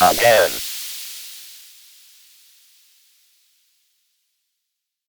again.